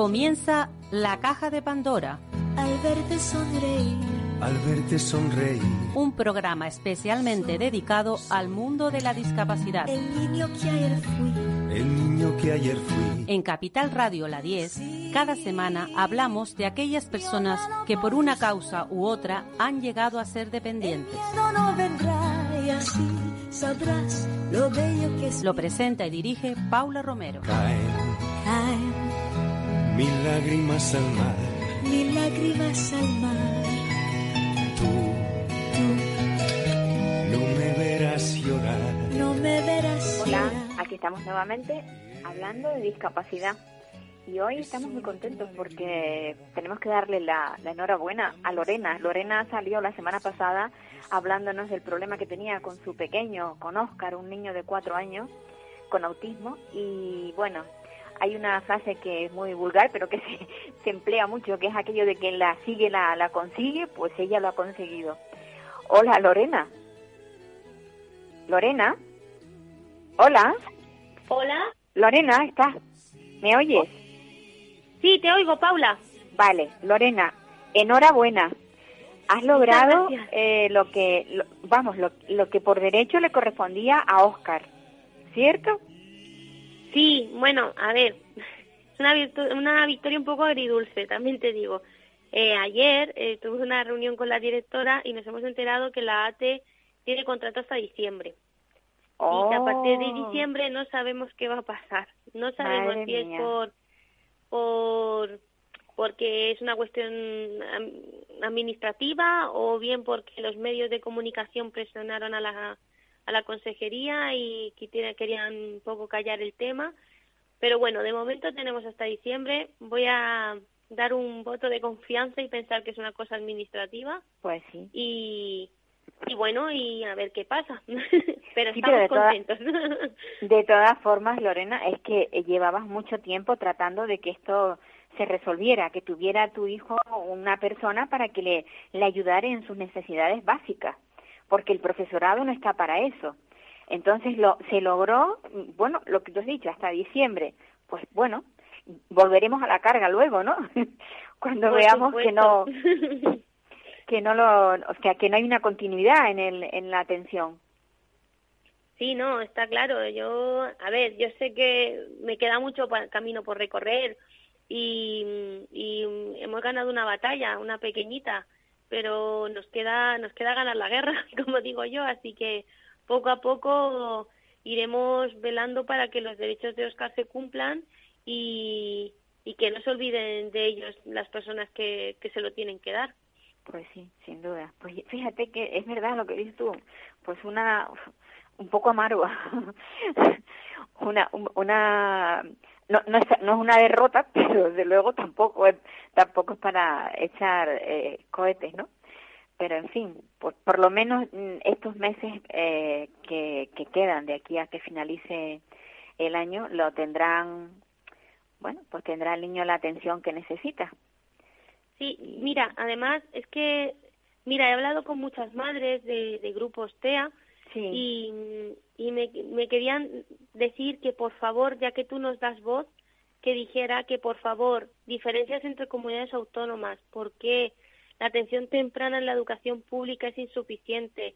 Comienza la caja de Pandora. Al verte sonreír. Al verte sonreír. Un programa especialmente dedicado al mundo de la discapacidad. El niño que ayer fui. El niño que ayer fui. En Capital Radio La 10, cada semana hablamos de aquellas personas que por una causa u otra han llegado a ser dependientes. No, no vendrá y así sabrás lo bello que es. Lo presenta y dirige Paula Romero. Caen Caen mil lágrimas al mar. mil lágrimas al mar. Tú Tú no me verás llorar. no me verás Hola, llorar. aquí estamos nuevamente hablando de discapacidad. Y hoy estamos muy contentos porque tenemos que darle la, la enhorabuena a Lorena. Lorena salió la semana pasada hablándonos del problema que tenía con su pequeño, con Oscar, un niño de cuatro años con autismo. Y bueno, hay una frase que es muy vulgar, pero que se, se emplea mucho, que es aquello de que la sigue, la, la consigue, pues ella lo ha conseguido. Hola, Lorena. Lorena. Hola. Hola. Lorena, ¿estás? ¿Me oyes? Sí, te oigo, Paula. Vale, Lorena, enhorabuena. Has logrado eh, lo que, lo- vamos, lo, lo que por derecho le correspondía a Oscar, ¿cierto? Sí, bueno, a ver, es una, una victoria un poco agridulce, también te digo. Eh, ayer eh, tuvimos una reunión con la directora y nos hemos enterado que la ATE tiene contrato hasta diciembre. Y que a partir de Oh, diciembre no sabemos qué va a pasar. No sabemos Madre si es mía. por, por porque es una cuestión administrativa o bien porque los medios de comunicación presionaron a la, a la consejería y querían un poco callar el tema. Pero bueno, de momento tenemos hasta diciembre. Voy a dar un voto de confianza y pensar que es una cosa administrativa Pues sí. y, y bueno, y a ver qué pasa. pero Sí, pero de estamos contentos. De todas formas, Lorena, es que llevabas mucho tiempo tratando de que esto se resolviera, que tuviera tu hijo una persona para que le, le ayudara en sus necesidades básicas, porque el profesorado no está para eso. Entonces lo, se logró, bueno, lo que tú has dicho, hasta diciembre. Pues bueno, volveremos a la carga luego, ¿no? Cuando Por veamos que no, que no lo, o sea, que no hay una continuidad en el, en la atención. Sí, no, está claro. Yo, a ver, yo sé que me queda mucho pa- camino por recorrer y, y hemos ganado una batalla, una pequeñita, pero nos queda, nos queda ganar la guerra, como digo yo, así que poco a poco iremos velando para que los derechos de Oscar se cumplan y, y que no se olviden de ellos las personas que, que se lo tienen que dar. Pues sí, sin duda. Pues fíjate que es verdad lo que dices tú, pues una un poco amargo, una un- una no, no, es, no es una derrota, pero desde luego tampoco es tampoco es para echar eh, cohetes, ¿no? Pero en fin, por, por lo menos mm, estos meses eh, que, que quedan de aquí a que finalice el año lo tendrán, bueno, pues tendrá el niño la atención que necesita. Sí, mira, además es que, mira, he hablado con muchas madres de, de grupos TEA Y, y me, querían decir que por favor, ya que tú nos das voz, que dijera que por favor, diferencias entre comunidades autónomas, porque la atención temprana en la educación pública es insuficiente,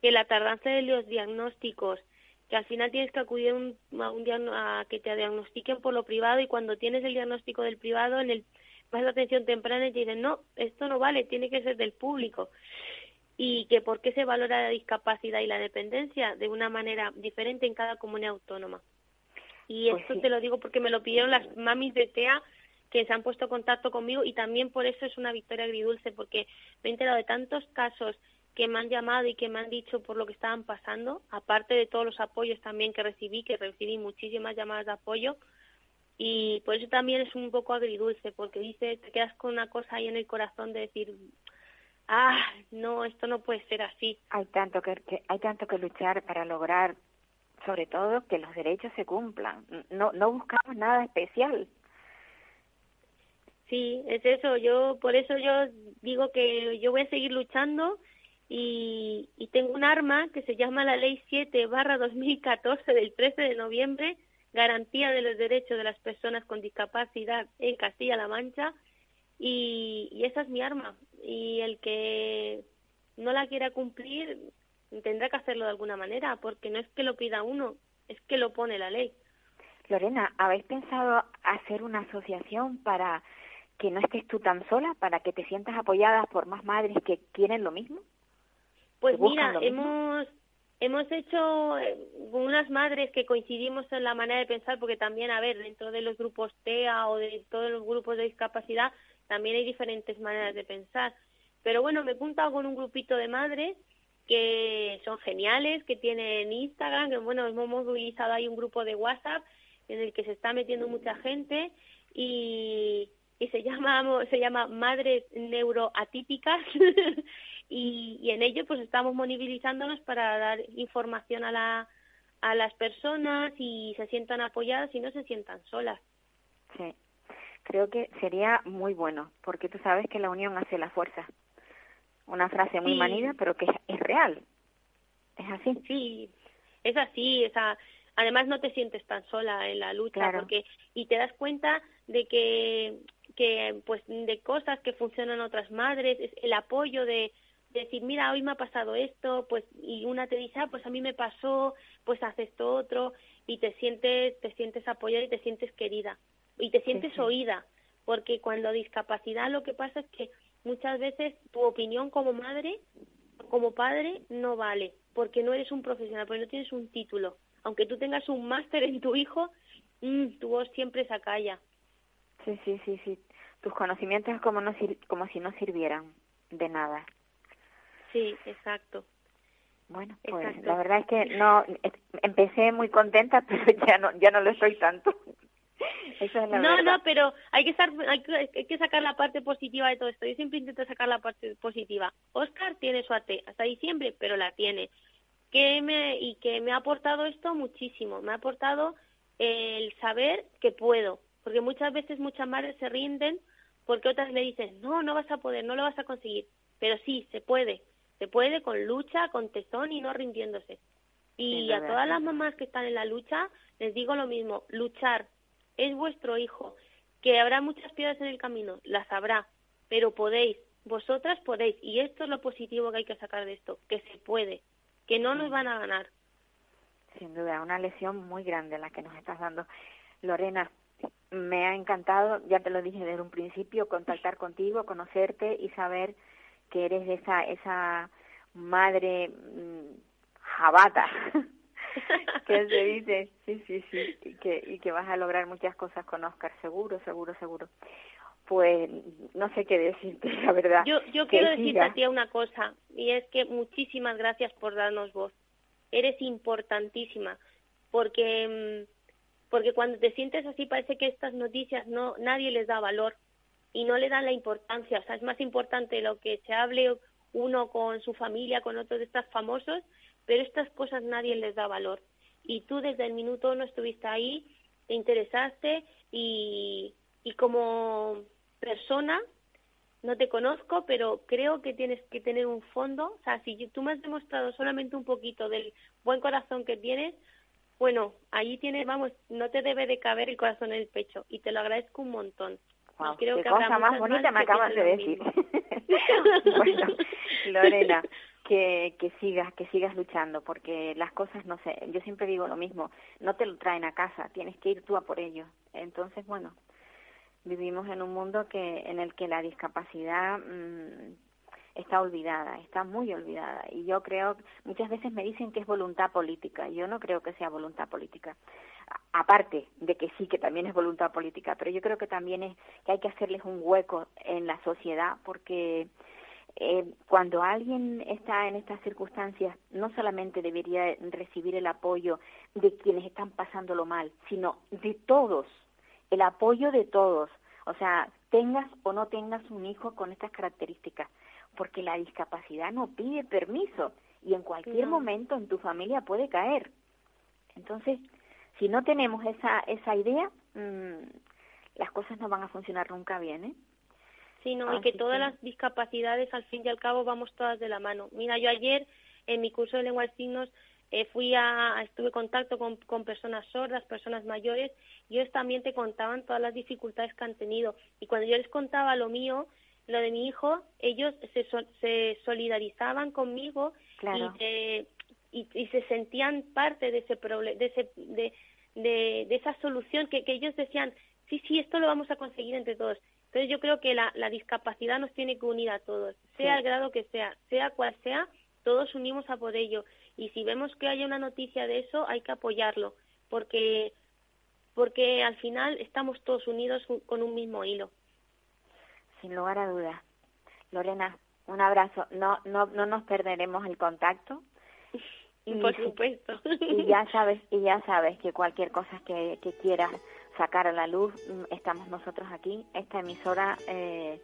que la tardanza de los diagnósticos, que al final tienes que acudir a, un, a, un a que te diagnostiquen por lo privado y cuando tienes el diagnóstico del privado, en el vas a atención temprana y te dicen, no, esto no vale, tiene que ser del público y que por qué se valora la discapacidad y la dependencia de una manera diferente en cada comunidad autónoma. Y Pues esto sí. te lo digo porque me lo pidieron las mamis de TEA que se han puesto en contacto conmigo y también por eso es una victoria agridulce porque me he enterado de tantos casos que me han llamado y que me han dicho por lo que estaban pasando, aparte de todos los apoyos también que recibí, que recibí muchísimas llamadas de apoyo y por eso también es un poco agridulce porque dice, te quedas con una cosa ahí en el corazón de decir, ah, no, esto no puede ser así. hay tanto que, que- hay tanto que luchar para lograr sobre todo que los derechos se cumplan no no buscamos nada especial Sí, es eso. Yo por eso yo digo que yo voy a seguir luchando y, y tengo un arma que se llama la Ley 7 barra 2014 del 13 de noviembre garantía de los derechos de las personas con discapacidad en Castilla-La Mancha y, y esa es mi arma. Y el que no la quiera cumplir tendrá que hacerlo de alguna manera, porque no es que lo pida uno, es que lo pone la ley. Lorena, ¿habéis pensado hacer una asociación para que no estés tú tan sola, para que te sientas apoyada por más madres que quieren lo mismo? Pues mira, hemos hemos hecho eh, unas madres que coincidimos en la manera de pensar, porque también, a ver, dentro de los grupos TEA o de todos los grupos de discapacidad, también hay diferentes maneras de pensar. Pero bueno, me he juntado con un grupito de madres que son geniales, que tienen Instagram, que bueno, hemos movilizado ahí un grupo de WhatsApp en el que se está metiendo mucha gente y, y se llama se llama Madres Neuroatípicas y, y en ello pues estamos movilizándonos para dar información a la a las personas y se sientan apoyadas y no se sientan solas. Sí, creo que sería muy bueno, porque tú sabes que la unión hace la fuerza. Una frase muy manida, pero que es real. Es así. Sí, es así. Esa, además no te sientes tan sola en la lucha porque y te das cuenta de que que pues de cosas que funcionan otras madres, es el apoyo de, decir, mira, hoy me ha pasado esto, pues y una te dice, ah, pues a mí me pasó, pues haces esto otro y te sientes te sientes apoyada y te sientes querida y te sientes oída, porque cuando discapacidad lo que pasa es que muchas veces tu opinión como madre, como padre, no vale, porque no eres un profesional, porque no tienes un título. Aunque tú tengas un máster en tu hijo, mm, tu voz siempre se acalla. Sí, sí, sí, sí. Tus conocimientos es como, no, como si no sirvieran de nada. Sí, exacto. Bueno, pues la verdad es que no empecé muy contenta, pero ya no ya no lo soy tanto no, no, pero hay que, estar, hay que, sacar la parte positiva de todo esto. Yo siempre intento sacar la parte positiva. Oscar tiene su AT hasta diciembre, pero la tiene. Que me, y que me ha aportado esto muchísimo. Me ha aportado el saber que puedo. Porque muchas veces muchas madres se rinden porque otras le dicen, no, no vas a poder, no lo vas a conseguir. Pero sí, se puede. Se puede con lucha, con tesón y no rindiéndose. Y a todas las mamás que están en la lucha, les digo lo mismo, luchar, es vuestro hijo, que habrá muchas piedras en el camino, las habrá, pero podéis, vosotras podéis, y esto es lo positivo que hay que sacar de esto, que se puede, que no nos van a ganar. Sin duda, una lesión muy grande la que nos estás dando. Lorena, me ha encantado, ya te lo dije desde un principio, contactar contigo, conocerte y saber que eres esa esa madre mm, jabata que se dice, sí, sí, sí, y que, y que vas a lograr muchas cosas con Oscar, seguro, seguro, seguro. Pues no sé qué decirte, la verdad. Yo, yo quiero decirte a ti una cosa, y es que muchísimas gracias por darnos voz. Eres importantísima, porque, mm, porque cuando te sientes así parece que estas noticias no nadie les da valor y no le dan la importancia. O sea, es más importante lo que se hable uno con su familia, con otros de estos famosos, pero estas cosas nadie les da valor. Y tú desde el minuto no estuviste ahí, te interesaste y, y como persona, no te conozco, pero creo que tienes que tener un fondo. O sea, si tú me has demostrado solamente un poquito del buen corazón que tienes, bueno, ahí tienes, vamos, no te debe de caber el corazón en el pecho y te lo agradezco un montón. creo qué que cosa más bonita me acabas de decir. bueno, Lorena, que, que sigas, que sigas luchando, porque las cosas, no sé, yo siempre digo lo mismo, no te lo traen a casa, tienes que ir tú a por ello. Entonces, bueno, vivimos en un mundo que en el que la discapacidad mm, está olvidada, está muy olvidada. Y yo creo, muchas veces me dicen que es voluntad política, yo no creo que sea voluntad política. Aparte de que sí, que también es voluntad política, pero yo creo que también es que hay que hacerles un hueco en la sociedad porque eh, cuando alguien está en estas circunstancias, no solamente debería recibir el apoyo de quienes están pasándolo mal, sino de todos, el apoyo de todos. O sea, tengas o no tengas un hijo con estas características, porque la discapacidad no pide permiso y en cualquier momento en tu familia puede caer. Entonces, si no tenemos esa, esa idea, mmm, las cosas no van a funcionar nunca bien, ¿eh? Sí, no, y que todas las discapacidades al fin y al cabo vamos todas de la mano. Mira, yo ayer en mi curso de lengua de signos eh, fui a, estuve en contacto con, con personas sordas, personas mayores, y ellos también te contaban todas las dificultades que han tenido. Y cuando yo les contaba lo mío, lo de mi hijo, ellos se, se solidarizaban conmigo y, y, se sentían parte de ese problema, de, ese, de, de, esa solución que, que ellos decían, sí, sí, esto lo vamos a conseguir entre todos. Entonces yo creo que la, la discapacidad nos tiene que unir a todos, sea el grado que sea, sea cual sea, todos unimos a por ello. Y si vemos que haya una noticia de eso, hay que apoyarlo, porque, porque al final estamos todos unidos con un mismo hilo. Sin lugar a dudas. Lorena, un abrazo. No, no, no nos perderemos el contacto. Y, Por supuesto. Y ya sabes, y ya sabes que cualquier cosa que, que quieras sacar a la luz, mm, estamos nosotros aquí. Esta emisora, eh,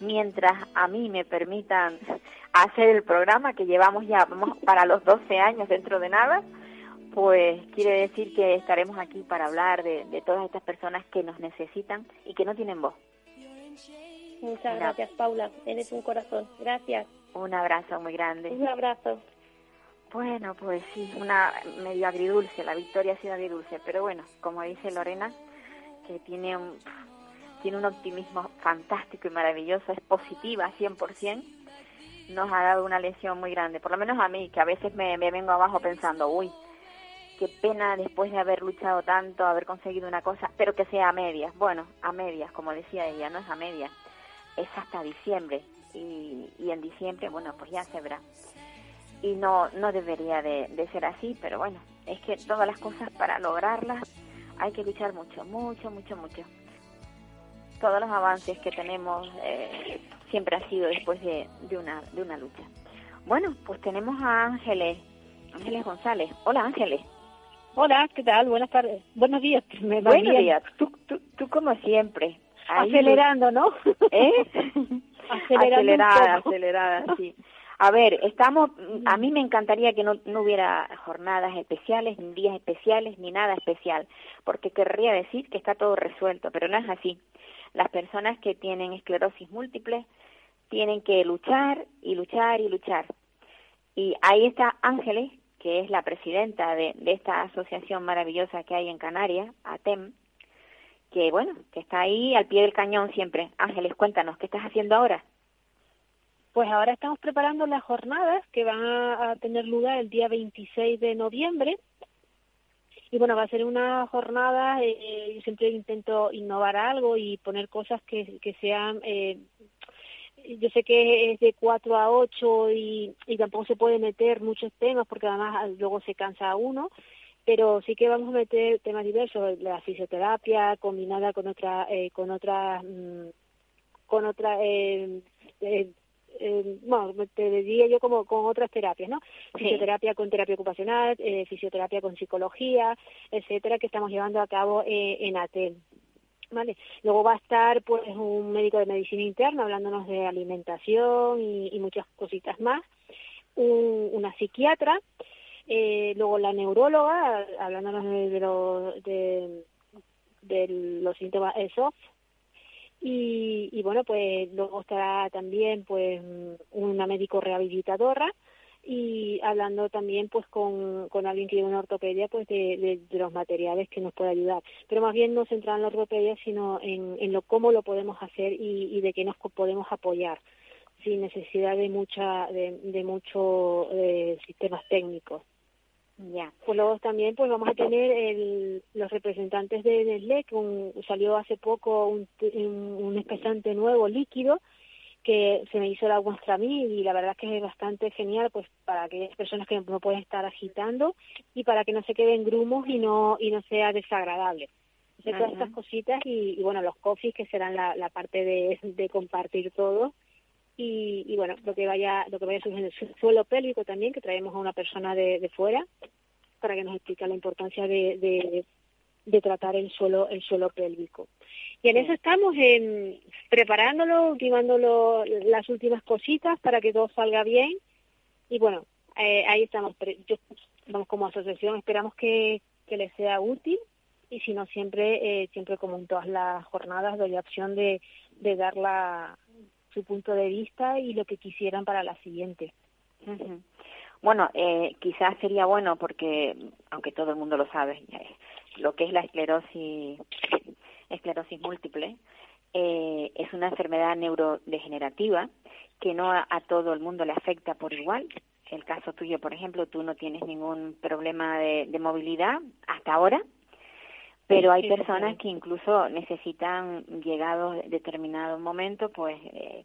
mientras a mí me permitan hacer el programa que llevamos ya vamos para los 12 años dentro de nada, pues quiere decir que estaremos aquí para hablar de, de todas estas personas que nos necesitan y que no tienen voz. Muchas gracias, Paula. Eres un corazón. Gracias. Un abrazo muy grande. Un abrazo. Bueno, pues sí, una medio agridulce, la victoria ha sido agridulce, pero bueno, como dice Lorena, que tiene un, tiene un optimismo fantástico y maravilloso, es positiva 100%, nos ha dado una lesión muy grande, por lo menos a mí, que a veces me, me vengo abajo pensando, uy, qué pena después de haber luchado tanto, haber conseguido una cosa, pero que sea a medias, bueno, a medias, como decía ella, no es a medias, es hasta diciembre, y, y en diciembre, bueno, pues ya se verá y no, no debería de, ser así, pero bueno, es que todas las cosas para lograrlas hay que luchar mucho, mucho, mucho, mucho. Todos los avances que tenemos eh, siempre ha sido después de, de, una, de una lucha. Bueno, pues tenemos a Ángeles, Ángeles González. Hola Ángeles. Hola, ¿qué tal? Buenas tardes. Buenos días. Buenos días. Tú, tú, tú como siempre. Acelerando, ¿no? ¿Eh? acelerada, acelerada, sí. A ver, estamos, a mí me encantaría que no, no hubiera jornadas especiales, ni días especiales, ni nada especial, porque querría decir que está todo resuelto, pero no es así. Las personas que tienen esclerosis múltiple tienen que luchar y luchar y luchar. Y ahí está Ángeles, que es la presidenta de, de esta asociación maravillosa que hay en Canarias, ATEM, que bueno, que está ahí al pie del cañón siempre. Ángeles, cuéntanos, ¿qué estás haciendo ahora? Pues ahora estamos preparando las jornadas que van a, tener lugar el día 26 de noviembre. Y bueno, va a ser una jornada, eh, yo siempre intento innovar algo y poner cosas que, que sean... Eh, yo sé que es de 4 a 8 y, y tampoco se puede meter muchos temas porque además luego se cansa uno, pero sí que vamos a meter temas diversos, la fisioterapia combinada con otra, eh, con otra, mm, con otra eh, eh, eh, bueno, te diría yo como con otras terapias, ¿no? Fisioterapia con terapia ocupacional, eh, fisioterapia con psicología, etcétera, que estamos llevando a cabo eh, en ATEL. ¿Vale? Luego va a estar pues un médico de medicina interna hablándonos de alimentación y, muchas cositas más, un, una psiquiatra, eh, luego la neuróloga hablándonos de, de, de, de los síntomas soft y, y bueno, pues luego estará también pues una médico rehabilitadora y hablando también pues con, con alguien que lleva una ortopedia pues de, los materiales que nos puede ayudar. Pero más bien no centrar en la ortopedia sino en, en lo cómo lo podemos hacer y, de qué nos podemos apoyar sin necesidad de mucha de, de mucho eh, sistemas técnicos ya. Pues luego también pues vamos a tener el, los representantes de Nestlé, que salió hace poco un, un, espesante nuevo líquido que se me hizo la muestra a mí y la verdad es que es bastante genial pues para aquellas personas que no pueden estar agitando y para que no se queden grumos y no y no sea desagradable. de todas estas cositas y, bueno, los coffees que serán la, la parte de, de compartir todo y, y, bueno, lo que vaya, lo que vaya surgiendo, el suelo pélvico también, que traemos a una persona de, de fuera para que nos explique la importancia de, de, de, tratar el suelo, el suelo pélvico. Y en eso estamos preparándolo, ultimándolo las últimas cositas para que todo salga bien. Y bueno, eh, ahí estamos. Yo, vamos como asociación, esperamos que, que les sea útil y si no siempre, eh, siempre como en todas las jornadas doy la opción de, de dar la, su punto de vista y lo que quisieran para la siguiente. Bueno, eh, quizás sería bueno porque, aunque todo el mundo lo sabe, lo que es la esclerosis, esclerosis múltiple, eh, es una enfermedad neurodegenerativa que no a, todo el mundo le afecta por igual. El caso tuyo, por ejemplo, tú no tienes ningún problema de movilidad hasta ahora, pero hay personas que incluso necesitan, llegado determinado momento, pues eh,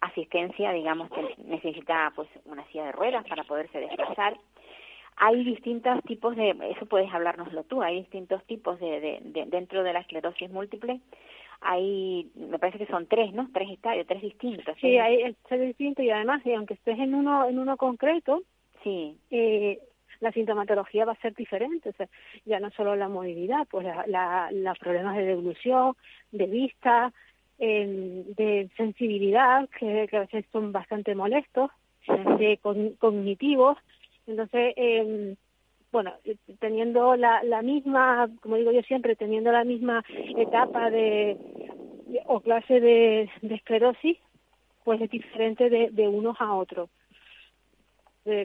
asistencia, digamos, que necesita pues una silla de ruedas para poderse desplazar. Hay distintos tipos de, eso puedes hablárnoslo tú, hay distintos tipos de, de, dentro de la esclerosis múltiple. Hay, me parece que son tres, ¿no? Tres estadios, tres distintos. Sí, hay tres distintos y además, aunque estés en uno en uno concreto, sí. Eh, la sintomatología va a ser diferente, o sea, ya no solo la movilidad, pues la, los problemas de deglución, de vista, de sensibilidad, que, a veces son bastante molestos, de cognitivos. Entonces, eh, bueno, teniendo la, la misma, como digo yo siempre, teniendo la misma etapa de, o clase de, de, esclerosis, pues es diferente de, de unos a otros. Mm,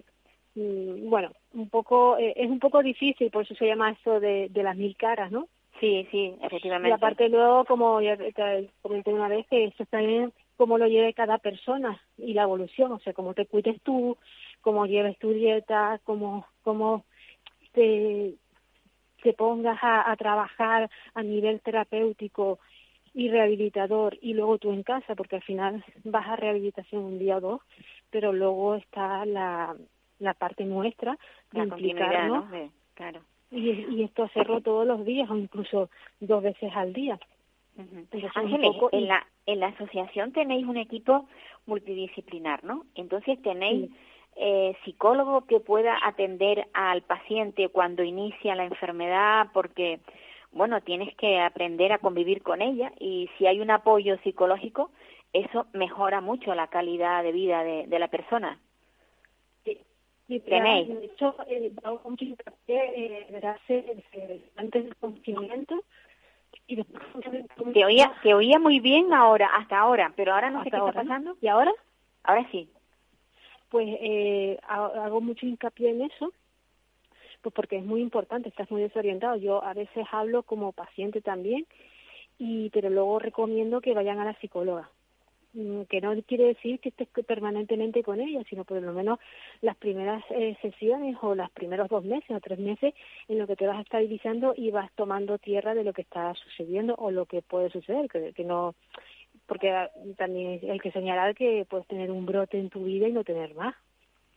bueno, un poco, eh, es un poco difícil, por eso se llama eso de, de las mil caras, ¿no? Sí, sí, efectivamente. Y aparte luego, como ya te comenté una vez, que eso también cómo lo lleve cada persona y la evolución, o sea, cómo te cuides tú, cómo lleves tu dieta, cómo, cómo te, te pongas a, a trabajar a nivel terapéutico y rehabilitador y luego tú en casa, porque al final vas a rehabilitación un día o dos, pero luego está la, la parte nuestra de la continuidad, ¿no? claro y, y esto hacerlo todos los días o incluso dos veces al día. Ángeles, en la en la asociación tenéis un equipo multidisciplinar, ¿no? Entonces tenéis eh, psicólogo que pueda atender al paciente cuando inicia la enfermedad, porque bueno tienes que aprender a convivir con ella y si hay un apoyo psicológico eso mejora mucho la calidad de vida de, de la persona. ¿Tenéis? De hecho, eh, mucho hincapié eh, antes del confinamiento y después te oía, te oía muy bien ahora, hasta ahora, pero ahora no sé qué está pasando. ¿Y ahora? Ahora sí. Pues eh, hago mucho hincapié en eso, pues porque es muy importante, estás muy desorientado. Yo a veces hablo como paciente también, y pero luego recomiendo que vayan a la psicóloga que no quiere decir que estés permanentemente con ella, sino por lo menos las primeras eh, sesiones o los primeros dos meses o tres meses en lo que te vas estabilizando y vas tomando tierra de lo que está sucediendo o lo que puede suceder, que, que no porque ah, también hay que señalar que puedes tener un brote en tu vida y no tener más.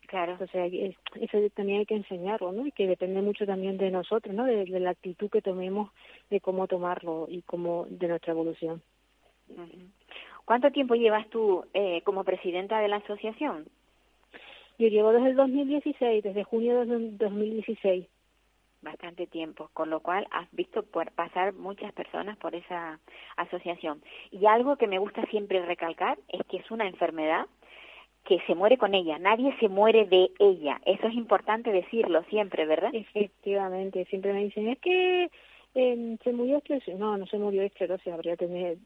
Claro. O sea, eso también hay que enseñarlo, ¿no? Y que depende mucho también de nosotros, ¿no? De, la actitud que tomemos, de cómo tomarlo y cómo de nuestra evolución. ¿Cuánto tiempo llevas tú eh, como presidenta de la asociación? Yo llevo desde el 2016, desde junio de 2016. Bastante tiempo, con lo cual has visto pasar muchas personas por esa asociación. Y algo que me gusta siempre recalcar es que es una enfermedad que se muere con ella, nadie se muere de ella. Eso es importante decirlo siempre, ¿verdad? Efectivamente, siempre me dicen, es que eh, se murió esclerosis. No no se murió de esclerosis. Habría tenido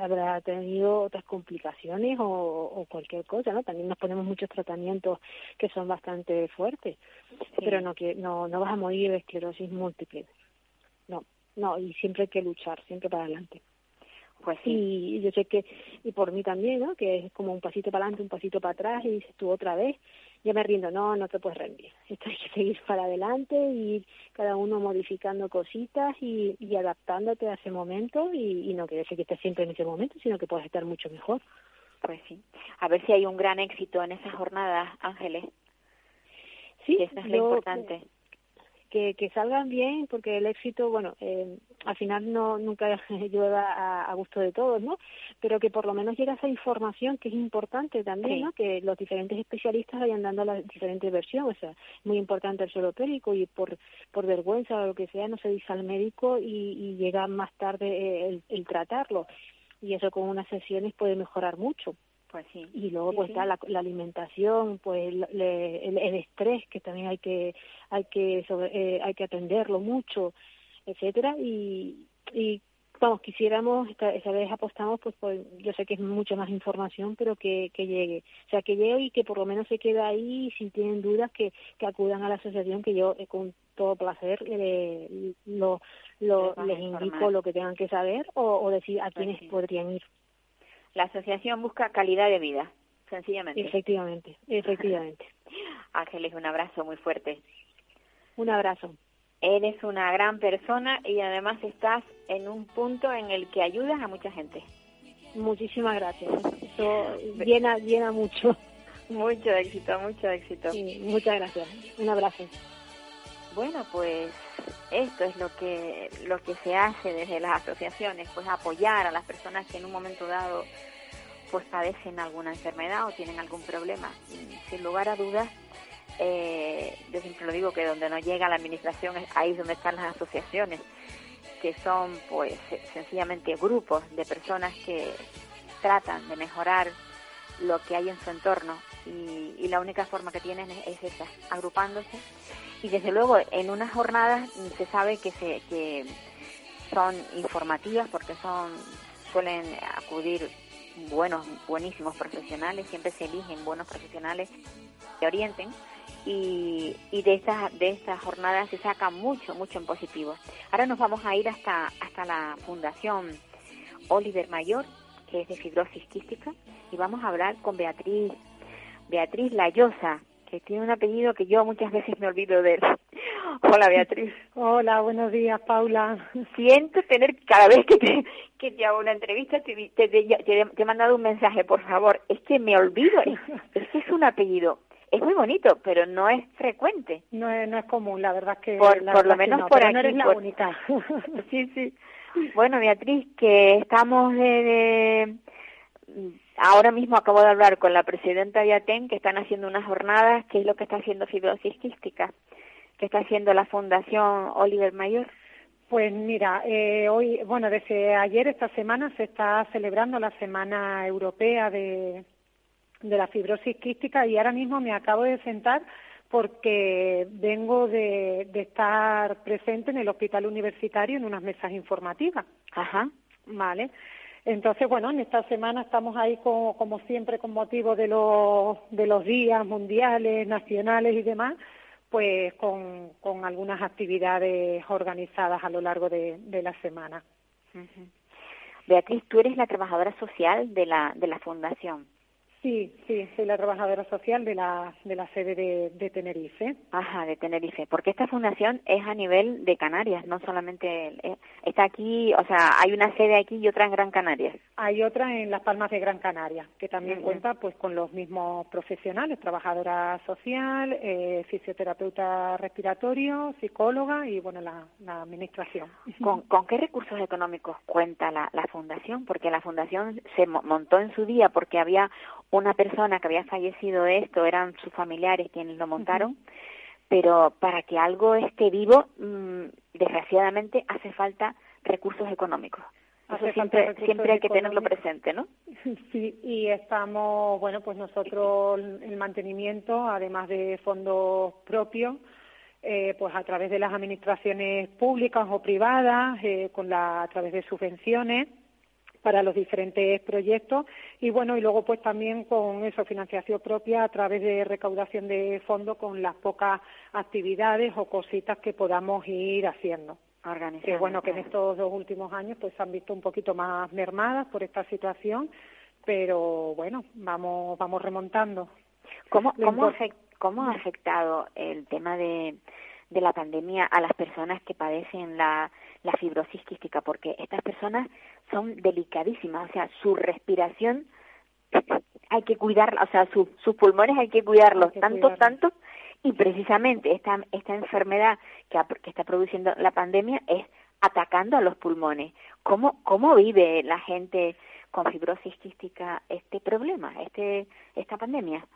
habrá tenido otras complicaciones o, o, cualquier cosa no también nos ponemos muchos tratamientos que son bastante fuertes pero no que no no vas a morir de esclerosis múltiple. No no y siempre hay que luchar siempre para adelante. Pues sí. Y yo sé que, y por mí también, ¿no? Que es como un pasito para adelante, un pasito para atrás, y dices tú otra vez, ya me rindo, no, no te puedes rendir. Esto hay que seguir para adelante y cada uno modificando cositas y, y adaptándote a ese momento y, y no quiere decir que estés siempre en ese momento, sino que puedes estar mucho mejor. Pues sí. A ver si hay un gran éxito en esas jornadas, Ángeles. Sí, eso es lo importante que, que salgan bien, porque el éxito, bueno, eh, al final no nunca llueva a, gusto de todos, ¿no? Pero que por lo menos llegue esa información que es importante también, ¿no? Que los diferentes especialistas vayan dando la diferente versión, o sea, muy importante el suelo pélvico y por por vergüenza o lo que sea no se dice al médico y, y llega más tarde el, el tratarlo y eso con unas sesiones puede mejorar mucho. Pues sí. Y luego pues está la, la, alimentación, pues el, el, estrés que también hay que hay que sobre, eh, hay que atenderlo mucho, etcétera y, y vamos, quisiéramos, esta, esta vez apostamos, pues, pues, yo sé que es mucha más información, pero que, que llegue. O sea, que llegue y que por lo menos se quede ahí y si tienen dudas que, que acudan a la asociación, que yo eh, con todo placer eh, lo, lo, les indico lo que tengan que saber o, o decir a quiénes podrían ir. La asociación busca calidad de vida, sencillamente. Efectivamente, efectivamente. Ángeles, un abrazo muy fuerte. Un abrazo. Eres una gran persona y además estás en un punto en el que ayudas a mucha gente. Muchísimas gracias. Eso llena, llena mucho. Mucho éxito, mucho éxito. Sí, muchas gracias. Un abrazo. Bueno, pues esto es lo que lo que se hace desde las asociaciones, pues apoyar a las personas que en un momento dado pues padecen alguna enfermedad o tienen algún problema. sin lugar a dudas, eh, yo siempre lo digo que donde no llega la administración es ahí donde están las asociaciones, que son pues sencillamente grupos de personas que tratan de mejorar lo que hay en su entorno y, la única forma que tienen es, esa, agrupándose y desde luego en unas jornadas se sabe que se que son informativas porque son suelen acudir buenos buenísimos profesionales siempre se eligen buenos profesionales que orienten y, y de estas de estas jornadas se saca mucho mucho en positivo. Ahora nos vamos a ir hasta hasta la fundación Oliver Mayor que es de fibrosis quística y vamos a hablar con Beatriz Beatriz Layosa que tiene un apellido que yo muchas veces me olvido de él. Hola Beatriz. Hola, buenos días Paula. Siento tener cada vez que te, que te hago una entrevista te, te, te, he mandado un mensaje, por favor, es que me olvido, es, que es un apellido. Es muy bonito, pero no es frecuente. No es, no es común, la verdad que... Por, por lo menos por aquí. No eres la única. sí, sí. Bueno, Beatriz, que estamos de ahora mismo acabo de hablar con la presidenta de ATEN que están haciendo unas jornadas, que es lo que está haciendo fibrosis quística, que está haciendo la Fundación Oliver Mayor. Pues mira, eh, hoy, bueno, desde ayer, esta semana, se está celebrando la Semana Europea de, de la Fibrosis Quística y ahora mismo me acabo de sentar porque vengo de, de estar presente en el Hospital Universitario en unas mesas informativas. Ajá. Vale. Entonces, bueno, en esta semana estamos ahí como, como siempre con motivo de los, de los días mundiales, nacionales y demás, pues con, algunas actividades organizadas a lo largo de, de la semana. Beatriz, tú eres la trabajadora social de la, de la fundación. Sí, sí, soy la trabajadora social de la, de la sede de, Tenerife. Ajá, de Tenerife, porque esta fundación es a nivel de Canarias, no solamente eh, está aquí, o sea, hay una sede aquí y otra en Gran Canaria. Hay otra en Las Palmas de Gran Canaria, que también cuenta pues con los mismos profesionales, trabajadora social, eh, fisioterapeuta respiratorio, psicóloga y bueno, la, administración. ¿Con, ¿Con qué recursos económicos cuenta la, la fundación? Porque la fundación se montó en su día porque había una persona que había fallecido de esto, eran sus familiares quienes lo montaron, pero para que algo esté vivo, mm, desgraciadamente hace falta recursos económicos. Eso siempre, siempre hay que tenerlo presente, ¿no? Sí, y estamos, bueno, pues nosotros el mantenimiento, además de fondos propios, eh, pues a través de las administraciones públicas o privadas, eh, con la, a través de subvenciones, para los diferentes proyectos. Y bueno y luego pues también con eso financiación propia a través de recaudación de fondos con las pocas actividades o cositas que podamos ir haciendo. Que bueno que en estos dos últimos años pues se han visto un poquito más mermadas por esta situación pero bueno vamos vamos remontando. Cómo cómo, cómo ha afectado el tema de de la pandemia a las personas que padecen la, la fibrosis quística, porque estas personas son delicadísimas, o sea, su respiración hay que cuidarla, o sea, sus pulmones hay que cuidarlos tanto, tanto, y precisamente esta, esta enfermedad que, que está produciendo la pandemia es atacando a los pulmones. ¿Cómo, cómo vive la gente con fibrosis quística este problema, este, esta pandemia?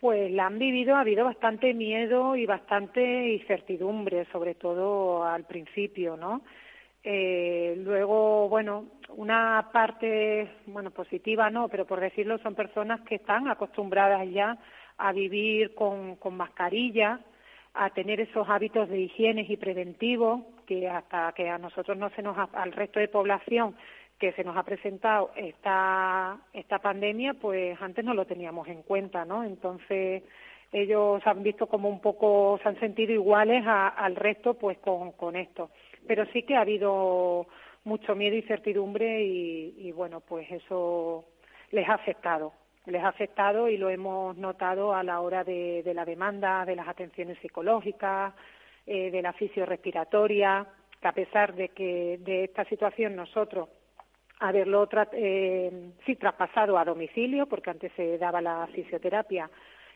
Pues la han vivido, ha habido bastante miedo y bastante incertidumbre, sobre todo al principio, ¿no? Eh, luego, bueno, una parte, bueno, positiva no, pero por decirlo, son personas que están acostumbradas ya a vivir con, con mascarilla, a tener esos hábitos de higiene y preventivos que hasta que a nosotros no se nos al resto de población que se nos ha presentado esta esta pandemia pues antes no lo teníamos en cuenta no entonces ellos han visto como un poco se han sentido iguales al resto pues con con esto pero sí que ha habido mucho miedo y certidumbre y, y bueno pues eso les ha afectado. Les ha afectado y lo hemos notado a la hora de, la demanda de las atenciones psicológicas, eh, de la fisiorrespiratoria, que a pesar de que de esta situación nosotros haberlo tra- eh, sí traspasado a domicilio, porque antes se daba la fisioterapia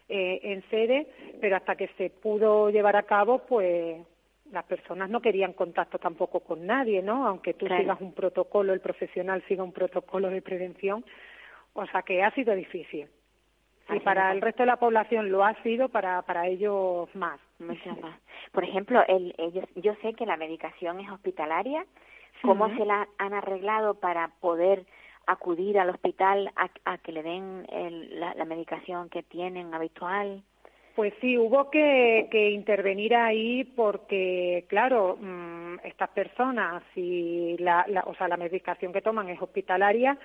eh, en sede, pero hasta que se pudo llevar a cabo, pues las personas no querían contacto tampoco con nadie, ¿no? Aunque tú Claro. sigas un protocolo, el profesional siga un protocolo de prevención, o sea que ha sido difícil. Y para el resto de la población lo ha sido, para, para ellos más. Mucho más. Por ejemplo, el, ellos, yo sé que la medicación es hospitalaria. ¿Cómo se la han arreglado para poder acudir al hospital a, a que le den el- la, la medicación que tienen habitual? Pues sí, hubo que, que intervenir ahí porque, claro, mm, estas personas, si la, la- o sea, la medicación que toman es hospitalaria,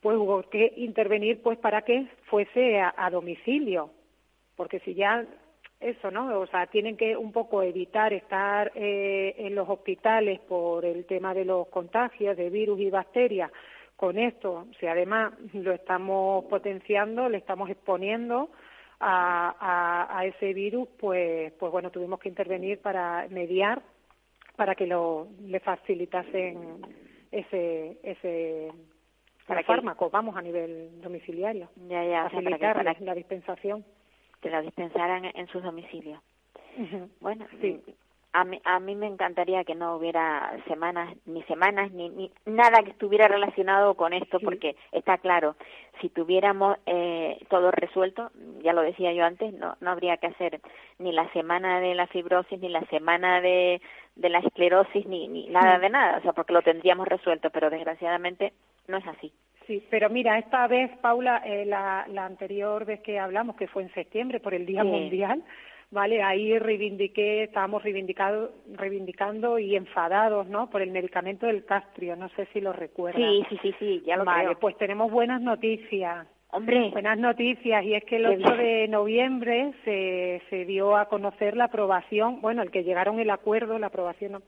pues hubo que intervenir pues para que fuese a, a domicilio, porque si ya eso, ¿no? O sea, tienen que un poco evitar estar eh, en los hospitales por el tema de los contagios de virus y bacterias. Con esto, si además lo estamos potenciando, le estamos exponiendo a, a, a ese virus, pues, pues bueno, tuvimos que intervenir para mediar para que lo, le facilitasen ese, ese Para que- fármaco, vamos, a nivel domiciliario, Ya, ya, o sea, para que, para la dispensación. que la dispensaran en sus domicilios. Bueno, Sí. Mm, a mí, a mí me encantaría que no hubiera semanas, ni semanas, ni, ni nada que estuviera relacionado con esto, Sí. porque está claro, si tuviéramos eh, todo resuelto, ya lo decía yo antes, no, no habría que hacer ni la semana de la fibrosis, ni la semana de, de la esclerosis, ni, ni nada de nada, o sea, porque lo tendríamos resuelto, pero desgraciadamente no es así. Sí, pero mira, esta vez, Paula, eh, la, la anterior vez que hablamos, que fue en septiembre por el Día Sí. Mundial, ¿vale? Ahí reivindiqué, estábamos reivindicado, reivindicando y enfadados, ¿no? Por el medicamento del castrio, no sé si lo recuerdas. Sí, sí, sí, sí, ya lo Vale, creo. pues tenemos buenas noticias. Hombre, Buenas noticias, y es que el Qué 8 bien. de noviembre se, se dio a conocer la aprobación, bueno, el que llegaron el acuerdo, la aprobación,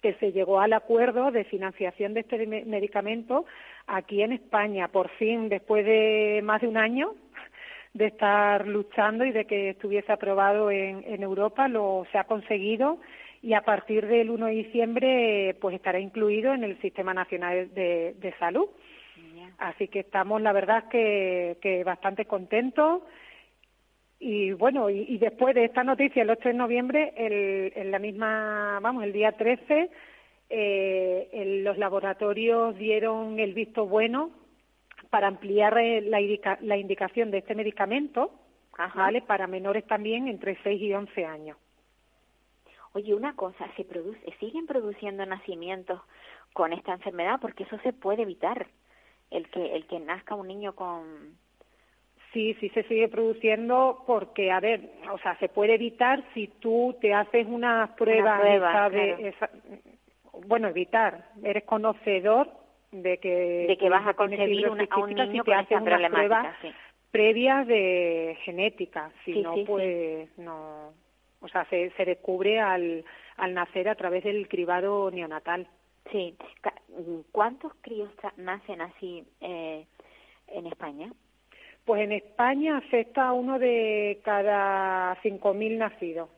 que se llegó al acuerdo de financiación de este me- medicamento aquí en España, por fin, después de más de un año de estar luchando y de que estuviese aprobado en, en Europa, lo se ha conseguido y a partir del 1 de diciembre pues estará incluido en el Sistema Nacional de- Salud. Así que estamos, la verdad, que, bastante contentos. Y bueno, y, después de esta noticia, el 8 de noviembre, el, en la misma, vamos, el día 13, eh, los laboratorios dieron el visto bueno para ampliar eh, la, indica- la indicación de este medicamento, Ajá. ¿vale? Para menores también entre 6 y 11 años. Oye, una cosa, se produce, siguen produciendo nacimientos con esta enfermedad porque eso se puede evitar. El que el que nazca un niño con Sí, sí se sigue produciendo porque, a ver, o sea, se puede evitar si tú te haces unas pruebas, prueba, claro. esa- bueno, evitar, eres conocedor de que, de que vas a concebir una- a un niño con esta problemática, sí. previas de genética, si Sí, no, sí, pues no, o sea, se, se descubre al, al nacer a través del cribado neonatal. Sí. ¿Cuántos críos nacen así eh, en España? Pues en España afecta a uno de cada 5.000 nacidos.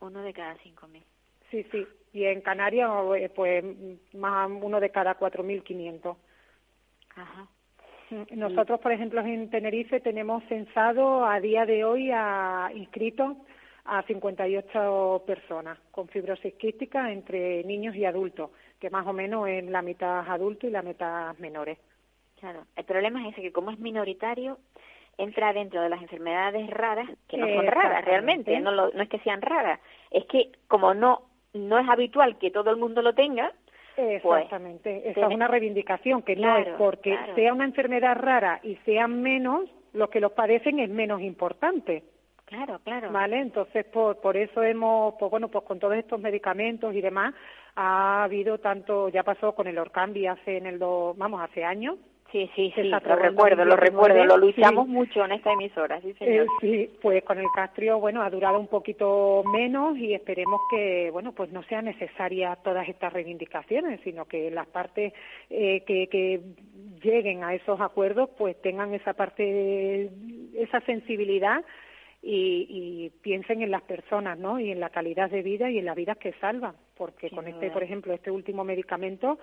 Uno de cada cinco mil. Sí, sí. Y en Canarias, eh, pues más uno de cada 4.500. Ajá. Mm, Nosotros, por ejemplo, en Tenerife tenemos censado a día de hoy a inscritos a 58 personas con fibrosis quística entre niños y adultos, que más o menos es la mitad adultos y la mitad menores. Claro. El problema es ese que como es minoritario entra dentro de las enfermedades raras que no son raras realmente, no lo- no es que sean raras, es que como no no es habitual que todo el mundo lo tenga, Exactamente. Esa es una reivindicación, que no es porque claro. sea una enfermedad rara y sean menos, los que los padecen es menos importante. Claro, claro. ¿Vale? Entonces, por, por eso hemos, pues bueno, pues con todos estos medicamentos y demás, ha habido tanto, ya pasó con el Orcambi hace en el, do, vamos, hace años, Sí, sí, lo recuerdo, lo 19, recuerdo, lo luchamos sí. mucho en esta emisora, sí, Eh, señor. sí, pues con el castrio, bueno, ha durado un poquito menos y esperemos que, bueno, pues no sean necesarias todas estas reivindicaciones, sino que las partes eh, que, que lleguen a esos acuerdos, pues tengan esa parte, esa sensibilidad y, y piensen en las personas, ¿no? Y en la calidad de vida y en las vidas que salvan, porque Sin con este, por ejemplo, este último medicamento,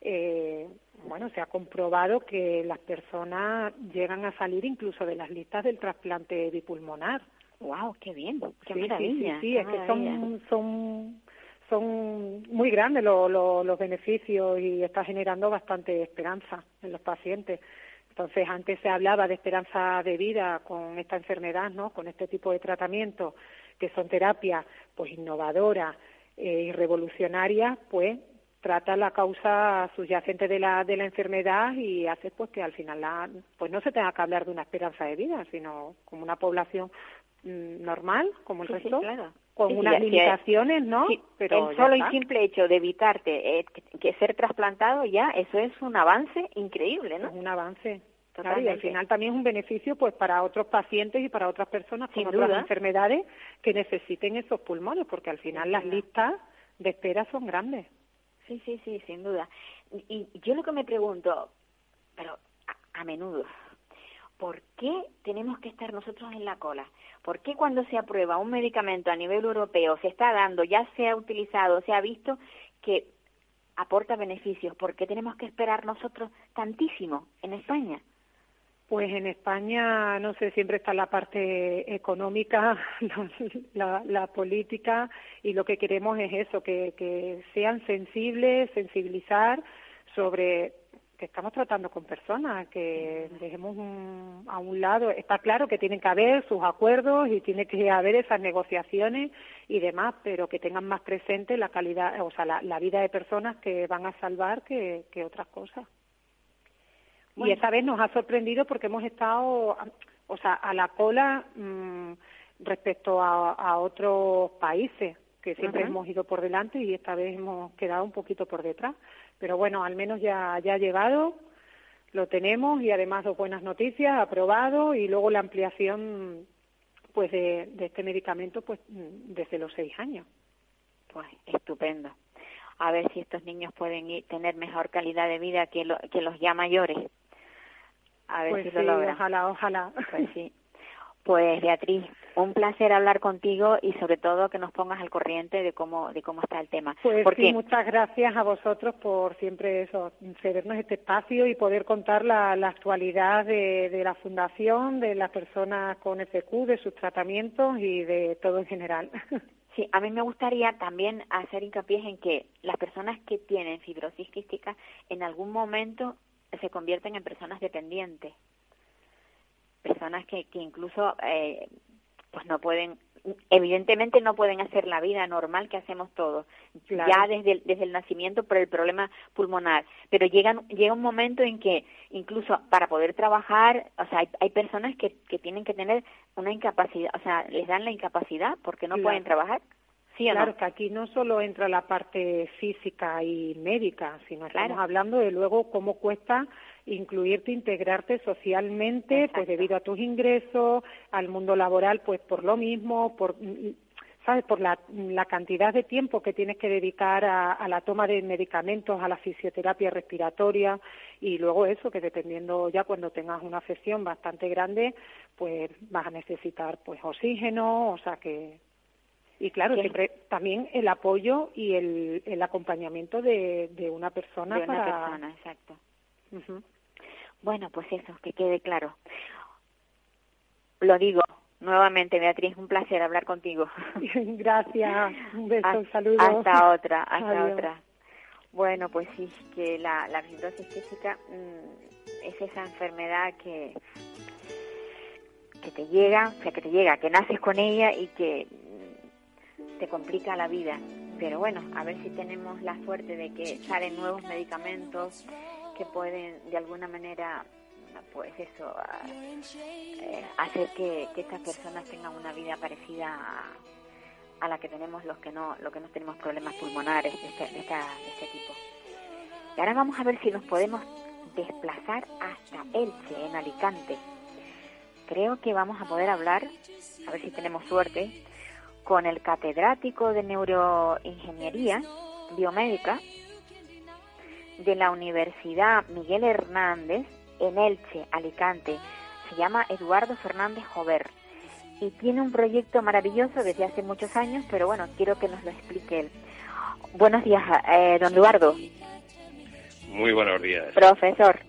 eh, bueno, se ha comprobado que las personas llegan a salir incluso de las listas del trasplante bipulmonar. Wow, qué bien, qué Sí, sí, maravilla. Sí, sí, qué es que son, son, son muy grandes lo- lo- los beneficios y está generando bastante esperanza en los pacientes. Entonces, antes se hablaba de esperanza de vida con esta enfermedad, ¿no? Con este tipo de tratamientos, que son terapias pues innovadoras eh, y revolucionarias, pues trata la causa subyacente de la de la enfermedad y hace pues que al final la, pues no se tenga que hablar de una esperanza de vida, sino como una población mm, normal, como el Sí, sí, resto, claro. con Sí, unas limitaciones, ¿no? Pero el solo y simple hecho de evitarte eh, que, que ser trasplantado ya, eso es un avance increíble, es ¿no? un avance. Claro, y al final también es un beneficio pues para otros pacientes y para otras personas con Sin otras duda. enfermedades que necesiten esos pulmones, porque al final las listas de espera son grandes. Sí, sí, sí, sin duda. Y, yo lo que me pregunto, pero a, a menudo, ¿por qué tenemos que estar nosotros en la cola? ¿Por qué cuando se aprueba un medicamento a nivel europeo, se está dando, ya se ha utilizado, se ha visto que aporta beneficios? ¿Por qué tenemos que esperar nosotros tantísimo en España? Pues en España, no sé, siempre está la parte económica, la, política, y lo que queremos es eso, que, sean sensibles, sensibilizar sobre que estamos tratando con personas, que dejemos un- a un lado, está claro que tienen que haber sus acuerdos y tiene que haber esas negociaciones y demás, pero que tengan más presente la calidad, o sea, la, vida de personas que van a salvar que otras cosas. Y esta vez nos ha sorprendido porque hemos estado, o sea, a la cola mm, respecto a, a otros países que siempre hemos ido por delante y esta vez hemos quedado un poquito por detrás. Pero bueno, al menos ya, ya ha llegado, lo tenemos y además dos buenas noticias, aprobado y luego la ampliación pues de, de este medicamento pues mm, desde los seis años. Pues estupendo. A ver si estos niños pueden ir- tener mejor calidad de vida que, lo- que los ya mayores. A ver Pues si sí, lo logran. ojalá, ojalá. Pues sí. Pues Beatriz, un placer hablar contigo y sobre todo que nos pongas al corriente de cómo de cómo está el tema. Pues sí, muchas gracias a vosotros por siempre eso, cedernos este espacio y poder contar la, la actualidad de, de la Fundación, de las personas con FQ, de sus tratamientos y de todo en general. sí, a mí me gustaría también hacer hincapié en que las personas que tienen fibrosis quística en algún momento se convierten en personas dependientes. Personas que, que incluso eh, pues no pueden evidentemente no pueden hacer la vida normal que hacemos todos Claro. ya desde el, desde el nacimiento por el problema pulmonar pero llegan llega un momento en que incluso para poder trabajar o sea hay, hay personas que, que tienen que tener una incapacidad o sea les dan la incapacidad porque no Claro. pueden trabajar sí o claro no que aquí no solo entra la parte física y médica, sino Claro. estamos hablando de luego cómo cuesta incluirte, integrarte socialmente, Exacto. pues debido a tus ingresos, al mundo laboral, pues por lo mismo, por sabes, por la, la cantidad de tiempo que tienes que dedicar a, a la toma de medicamentos, a la fisioterapia respiratoria y luego eso que dependiendo ya cuando tengas una afección bastante grande, pues vas a necesitar pues oxígeno, o sea que y claro, Sí. siempre también el apoyo y el, el acompañamiento de, de una persona de una para... persona exacto. Bueno, pues eso, que quede claro. Lo digo nuevamente, Beatriz, un placer hablar contigo. Gracias, un beso, Hasta- un saludo. Hasta otra, hasta Adiós. otra. Bueno, pues sí, que la, la fibrosis quística mm, es esa enfermedad que que te llega, o sea, que te llega, que naces con ella y que te complica la vida. Pero bueno, a ver si tenemos la suerte de que salen nuevos medicamentos que pueden de alguna manera pues eso, eh, hacer que, estas personas tengan una vida parecida a, a la que tenemos los que no, los que no tenemos problemas pulmonares de, esta, de este tipo. Y ahora vamos a ver si nos podemos desplazar hasta Elche, en Alicante. Creo que vamos a poder hablar, a ver si tenemos suerte, con el catedrático de neuroingeniería biomédica de la Universidad Miguel Hernández en Elche, Alicante. Se llama Eduardo Fernández Jover y tiene un proyecto maravilloso desde hace muchos años, pero bueno, quiero que nos lo explique él. Buenos días, eh, don Eduardo. Muy buenos días. Profesor.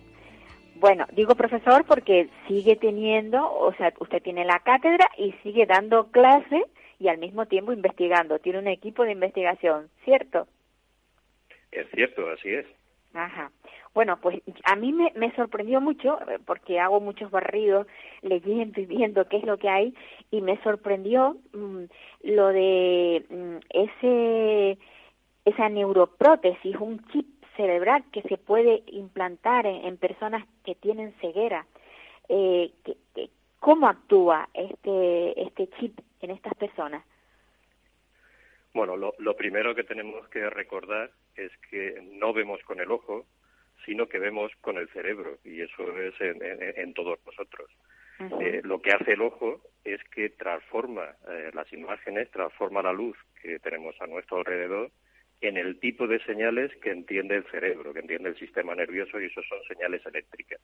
Bueno, digo profesor porque sigue teniendo, o sea, usted tiene la cátedra y sigue dando clase y al mismo tiempo investigando. Tiene un equipo de investigación, ¿cierto? Es cierto, así es. Ajá. Bueno, pues a mí me, me sorprendió mucho eh, porque hago muchos barridos leyendo y viendo qué es lo que hay y me sorprendió mm, lo de mm, ese esa neuroprótesis, un chip cerebral que se puede implantar en, personas que tienen ceguera. Eh, que, ¿Cómo actúa este este chip en estas personas? Bueno, lo, lo primero que tenemos que recordar es que no vemos con el ojo, sino que vemos con el cerebro, y eso es en, todos nosotros. Eh, lo que hace el ojo es que transforma eh, las imágenes, transforma la luz que tenemos a nuestro alrededor en el tipo de señales que entiende el cerebro, que entiende el sistema nervioso, y eso son señales eléctricas.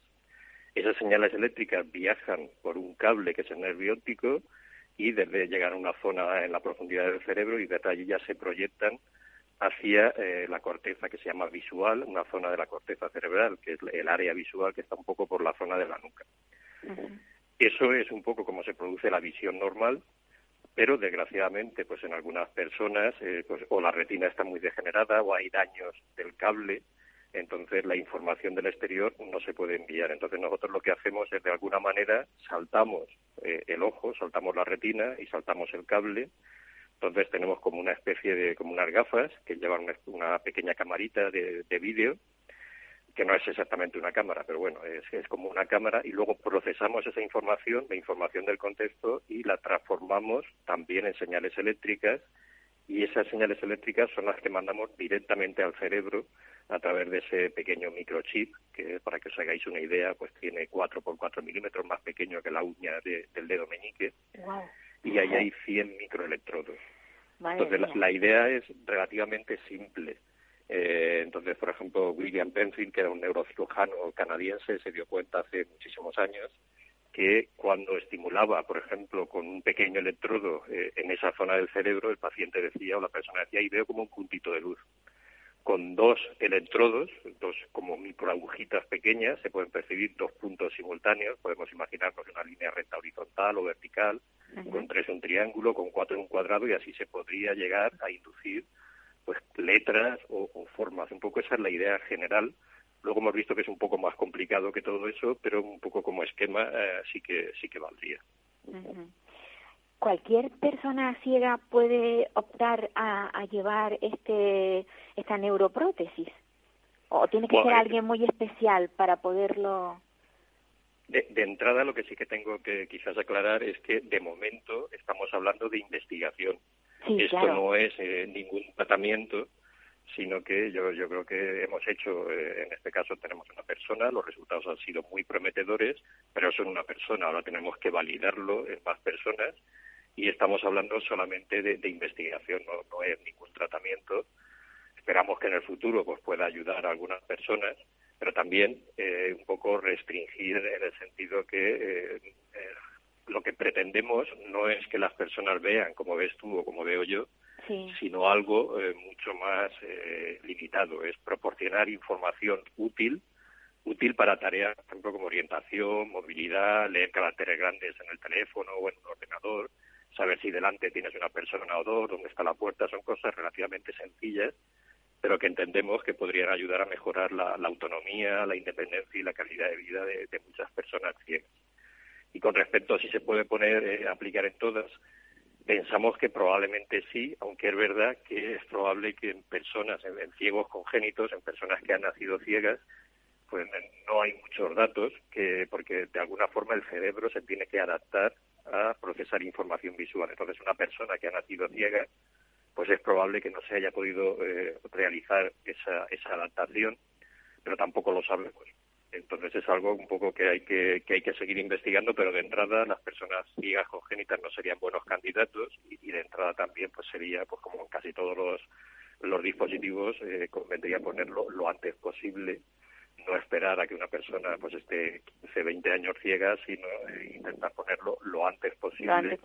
Esas señales eléctricas viajan por un cable que es el nervio óptico y debe llegar a una zona en la profundidad del cerebro y desde allí ya se proyectan hacia eh, la corteza que se llama visual, una zona de la corteza cerebral, que es el área visual que está un poco por la zona de la nuca. Eso es un poco como se produce la visión normal, pero desgraciadamente, pues en algunas personas, eh, pues, o la retina está muy degenerada o hay daños del cable, entonces la información del exterior no se puede enviar. Entonces nosotros lo que hacemos es de alguna manera saltamos eh, el ojo, saltamos la retina y saltamos el cable entonces tenemos como una especie de, como unas gafas que llevan una, pequeña camarita de, de vídeo, que no es exactamente una cámara, pero bueno, es, es como una cámara y luego procesamos esa información, la información del contexto y la transformamos también en señales eléctricas y esas señales eléctricas son las que mandamos directamente al cerebro a través de ese pequeño microchip que para que os hagáis una idea pues tiene 4 por 4 milímetros más pequeño que la uña del dedo meñique y ahí hay 100 microelectrodos. entonces, la, idea es relativamente simple. Eh, entonces, por ejemplo, William Penfield, que era un neurocirujano canadiense, se dio cuenta hace muchísimos años que cuando estimulaba, por ejemplo, con un pequeño electrodo eh, en esa zona del cerebro, el paciente decía o la persona decía, y veo como un puntito de luz con dos electrodos, dos como microagujitas pequeñas, se pueden percibir dos puntos simultáneos, podemos imaginarnos una línea recta horizontal o vertical, con tres un triángulo, con cuatro un cuadrado y así se podría llegar a inducir pues letras o, formas. Un poco esa es la idea general. Luego hemos visto que es un poco más complicado que todo eso, pero un poco como esquema eh, sí que sí que valdría. Cualquier persona ciega puede optar a, llevar este esta neuroprótesis o tiene que ser alguien muy especial para poderlo de, entrada lo que sí que tengo que quizás aclarar es que de momento estamos hablando de investigación. Esto no es eh, ningún tratamiento sino que yo, yo creo que hemos hecho, eh, en este caso tenemos una persona, los resultados han sido muy prometedores, pero son una persona, ahora tenemos que validarlo en más personas y estamos hablando solamente de, investigación, no, es ningún tratamiento. Esperamos que en el futuro pues pueda ayudar a algunas personas, pero también eh, un poco restringir en el sentido que eh, eh, lo que pretendemos no es que las personas vean como ves tú o como veo yo, sino algo mucho más limitado, es proporcionar información útil útil para tareas, por ejemplo, como orientación, movilidad, leer caracteres grandes en el teléfono o en un ordenador, saber si delante tienes una persona o dos, dónde está la puerta, son cosas relativamente sencillas, pero que entendemos que podrían ayudar a mejorar la, autonomía, la independencia y la calidad de vida de, muchas personas ciegas. Y con respecto a si se puede poner, eh, aplicar en todas, pensamos que probablemente sí, aunque es verdad que es probable que en personas, en, ciegos congénitos, en personas que han nacido ciegas, pues no hay muchos datos, que porque de alguna forma el cerebro se tiene que adaptar a procesar información visual. Entonces, una persona que ha nacido ciega, pues es probable que no se haya podido eh, realizar esa, esa adaptación, pero tampoco lo sabemos. Entonces es algo un poco que hay que, que hay que seguir investigando, pero de entrada las personas ciegas congénitas no serían buenos candidatos y, de entrada también pues sería pues como en casi todos los, los dispositivos eh, convendría ponerlo lo antes posible no esperar a que una persona pues esté 15, 20 años ciega, sino eh, intentar ponerlo lo antes posible,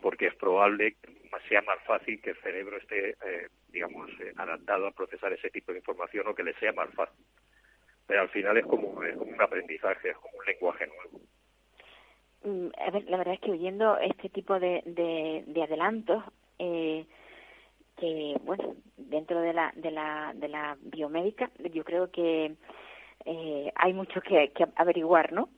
porque es probable que sea más fácil que el cerebro esté, eh, digamos, eh, adaptado a procesar ese tipo de información o que le sea más fácil. Pero al final es como, es como un aprendizaje, es como un lenguaje nuevo. Mm, a ver, la verdad es que oyendo este tipo de, de, de adelantos, eh, que bueno, dentro de la, de la, de la biomédica, yo creo que eh, hay mucho que, que averiguar, ¿no?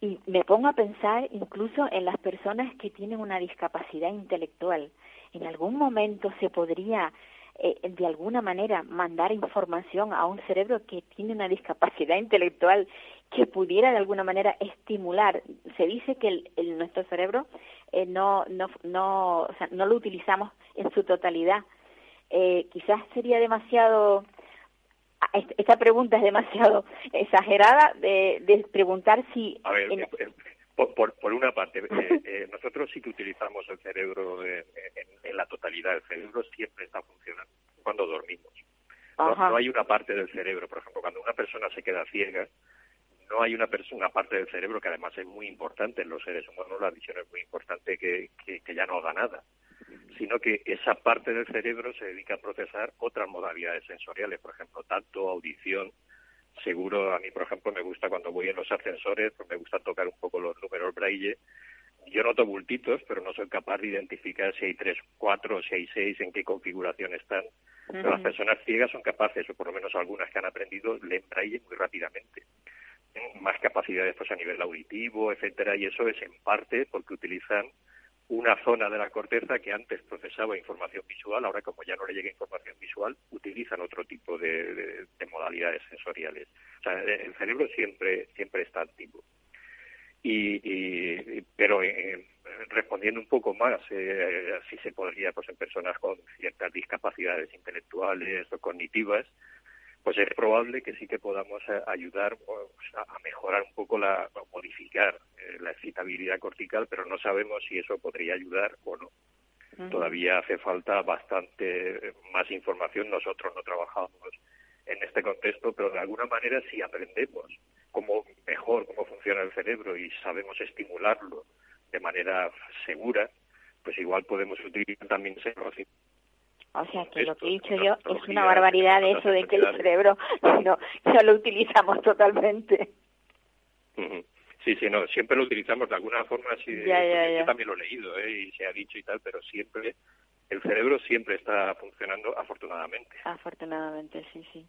Y me pongo a pensar incluso en las personas que tienen una discapacidad intelectual. En algún momento se podría eh, de alguna manera mandar información a un cerebro que tiene una discapacidad intelectual que pudiera de alguna manera estimular. Se dice que el, nuestro cerebro eh, no, no, no, o sea, no lo utilizamos en su totalidad. Eh, quizás sería demasiado esta pregunta es demasiado exagerada de, de preguntar si... A ver, eh, eh, por, por, una parte, eh, eh, nosotros sí que utilizamos el cerebro en, en, El cerebro siempre está funcionando cuando dormimos. No, no, hay una parte del cerebro, por ejemplo, cuando una persona se queda ciega, no hay una, persona, una parte del cerebro que además es muy importante en los seres humanos, la visión es muy importante que, que, que ya no haga nada sino que esa parte del cerebro se dedica a procesar otras modalidades sensoriales, por ejemplo, tacto, audición. Seguro, a mí, por ejemplo, me gusta cuando voy en los ascensores, pues me gusta tocar un poco los números braille. Yo noto bultitos, pero no soy capaz de identificar si hay tres, cuatro, si hay seis, en qué configuración están. Pero las personas ciegas son capaces, o por lo menos algunas que han aprendido, leen braille muy rápidamente más capacidades pues a nivel auditivo, etcétera, y eso es en parte porque utilizan una zona de la corteza que antes procesaba información visual, ahora como ya no le llega información visual, utilizan otro tipo de, modalidades sensoriales. O sea, el cerebro siempre, siempre está activo. Y, pero eh, respondiendo un poco más, eh, si se podría, pues en personas con ciertas discapacidades intelectuales o cognitivas, pues es probable que sí que podamos eh, ayudar pues, a mejorar un poco la, modificar eh, la excitabilidad cortical, pero no sabemos si eso podría ayudar o no. Todavía hace falta bastante más información. Nosotros no trabajamos en este contexto, pero de alguna manera si aprendemos cómo mejor cómo funciona el cerebro y sabemos estimularlo de manera segura, pues igual podemos utilizar también ese conocimiento o sea que lo que he dicho yo es una barbaridad de eso de que el cerebro no, no lo utilizamos totalmente. Sí, sí, no, siempre lo utilizamos de alguna forma, sí, yo también lo he leído ¿eh? y se ha dicho y tal, pero siempre, el cerebro siempre está funcionando afortunadamente. Afortunadamente, sí, sí.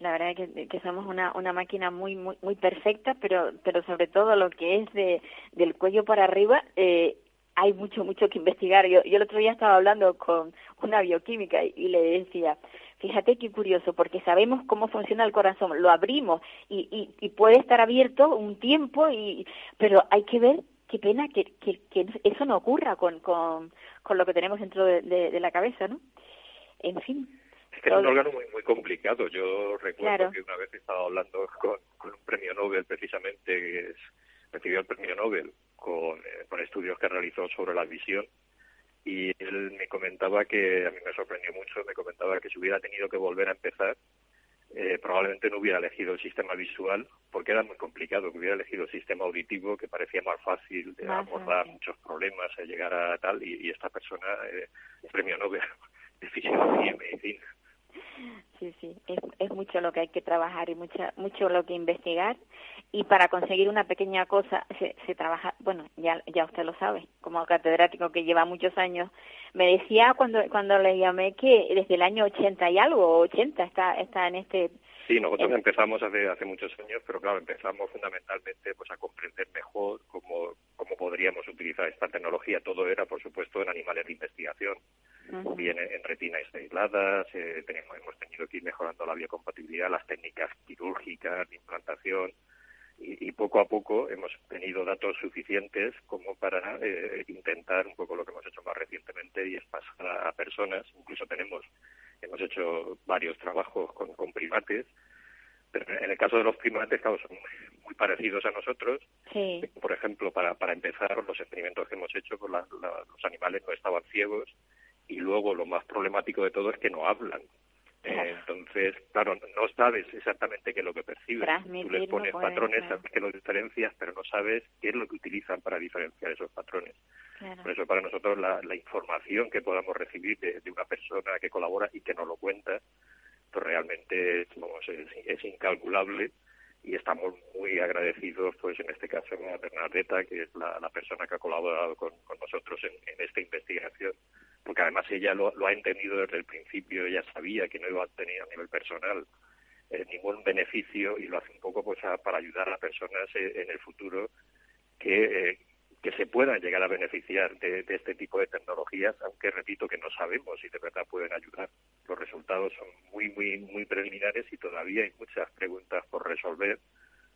La verdad que, que somos una, una máquina muy, muy, muy perfecta, pero, pero sobre todo lo que es de, del cuello para arriba, eh, hay mucho, mucho que investigar. Yo, yo el otro día estaba hablando con una bioquímica y, le decía, fíjate qué curioso, porque sabemos cómo funciona el corazón, lo abrimos y, y, y puede estar abierto un tiempo, y, pero hay que ver qué pena que, que, eso no ocurra con, con, con lo que tenemos dentro de, de, la cabeza, ¿no? En fin. Es que es un órgano muy, muy complicado. Yo recuerdo que una vez estaba hablando con, con un premio Nobel, precisamente, que es, recibió el premio Nobel con, eh, con estudios que realizó sobre la visión y él me comentaba que a mí me sorprendió mucho, me comentaba que si hubiera tenido que volver a empezar, eh, probablemente no hubiera elegido el sistema visual porque era muy complicado, que hubiera elegido el sistema auditivo que parecía más fácil de abordar muchos problemas, a llegar a tal, y, esta persona eh, premio Nobel de Fisiología y Medicina. Sí, sí, es, es mucho lo que hay que trabajar y mucha, mucho lo que investigar. Y para conseguir una pequeña cosa se, se trabaja, bueno, ya, ya usted lo sabe, como catedrático que lleva muchos años, me decía cuando, cuando le llamé que desde el año 80 y algo, 80 está, está en este... Sí, nosotros empezamos hace, hace muchos años, pero claro, empezamos fundamentalmente pues a comprender mejor cómo, cómo podríamos utilizar esta tecnología. Todo era, por supuesto, en animales de investigación. Uh bien en, retinas aisladas, eh, tenemos, hemos tenido que ir mejorando la biocompatibilidad, las técnicas quirúrgicas, de implantación, y, poco a poco hemos tenido datos suficientes como para eh, intentar un poco lo que hemos hecho más recientemente y es pasar a, personas. Incluso tenemos, hemos hecho varios trabajos con, con primates, pero en el caso de los primates, claro, son muy parecidos a nosotros. Sí. Por ejemplo, para, para empezar, los experimentos que hemos hecho, pues los animales no estaban ciegos y luego lo más problemático de todo es que no hablan. Entonces, claro, no sabes exactamente qué es lo que percibes. Tú les pones patrones, sabes que los diferencias, pero no sabes qué es lo que utilizan para diferenciar esos patrones. Por eso, para nosotros, la, información que podamos recibir de, una persona que colabora y que nos lo cuenta, pues realmente es, incalculable y estamos muy agradecidos, pues en este caso, a Bernadetta, que es la, persona que ha colaborado con, nosotros en esta investigación porque además ella lo, ha entendido desde el principio, ella sabía que no iba a tener a nivel personal eh, ningún beneficio y lo hace un poco pues para ayudar a personas eh, en el futuro que, eh, que se puedan llegar a beneficiar de, este tipo de tecnologías, aunque repito que no sabemos si de verdad pueden ayudar. Los resultados son muy, muy, muy preliminares y todavía hay muchas preguntas por resolver.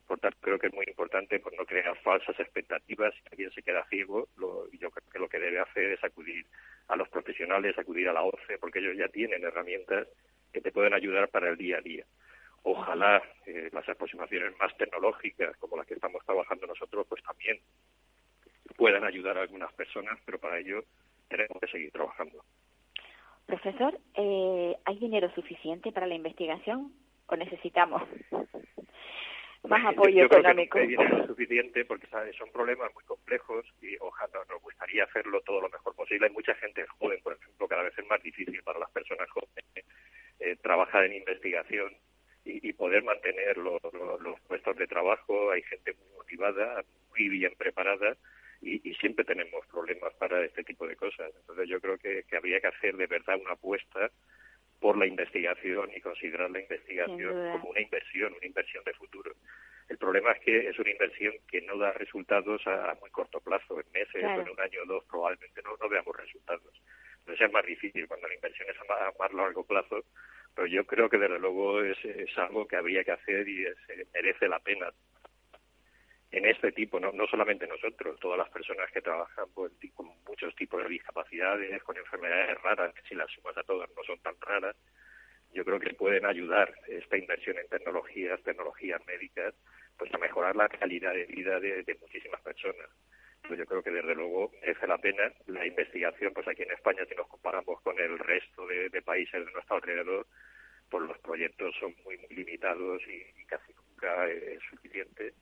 Por tanto, creo que es muy importante por no crear falsas expectativas. Si alguien se queda ciego, lo, yo creo que lo que debe hacer es acudir a los profesionales, acudir a la OCE, porque ellos ya tienen herramientas que te pueden ayudar para el día a día. Ojalá eh, las aproximaciones más tecnológicas, como las que estamos trabajando nosotros, pues también puedan ayudar a algunas personas, pero para ello tenemos que seguir trabajando. Profesor, eh, ¿hay dinero suficiente para la investigación o necesitamos? más apoyo económico. Creo que no suficiente porque son problemas muy complejos y ojalá nos gustaría hacerlo todo lo mejor posible. Hay mucha gente joven, por ejemplo, cada vez es más difícil para las personas jóvenes eh, trabajar en investigación y, poder mantener los, puestos de trabajo. Hay gente muy motivada, muy bien preparada y, siempre tenemos problemas para este tipo de cosas. Entonces yo creo que, que habría que hacer de verdad una apuesta por la investigación y considerar la investigación como una inversión, una inversión de futuro. El problema es que es una inversión que no da resultados a, muy corto plazo, en meses o en un año o dos probablemente no, no veamos resultados. Entonces es más difícil cuando la inversión es a más, largo plazo, pero yo creo que desde luego es, algo que habría que hacer y es, eh, merece la pena en este tipo, no, no solamente nosotros, todas las personas que trabajan pues, con muchos tipos de discapacidades, con enfermedades raras, que si las sumas a todas no son tan raras, yo creo que pueden ayudar esta inversión en tecnologías, tecnologías médicas, pues a mejorar la calidad de vida de, muchísimas personas. Pues yo creo que desde luego merece la pena la investigación, pues aquí en España si nos comparamos con el resto de, países de nuestro alrededor, pues los proyectos son muy, muy limitados y, casi nunca es suficiente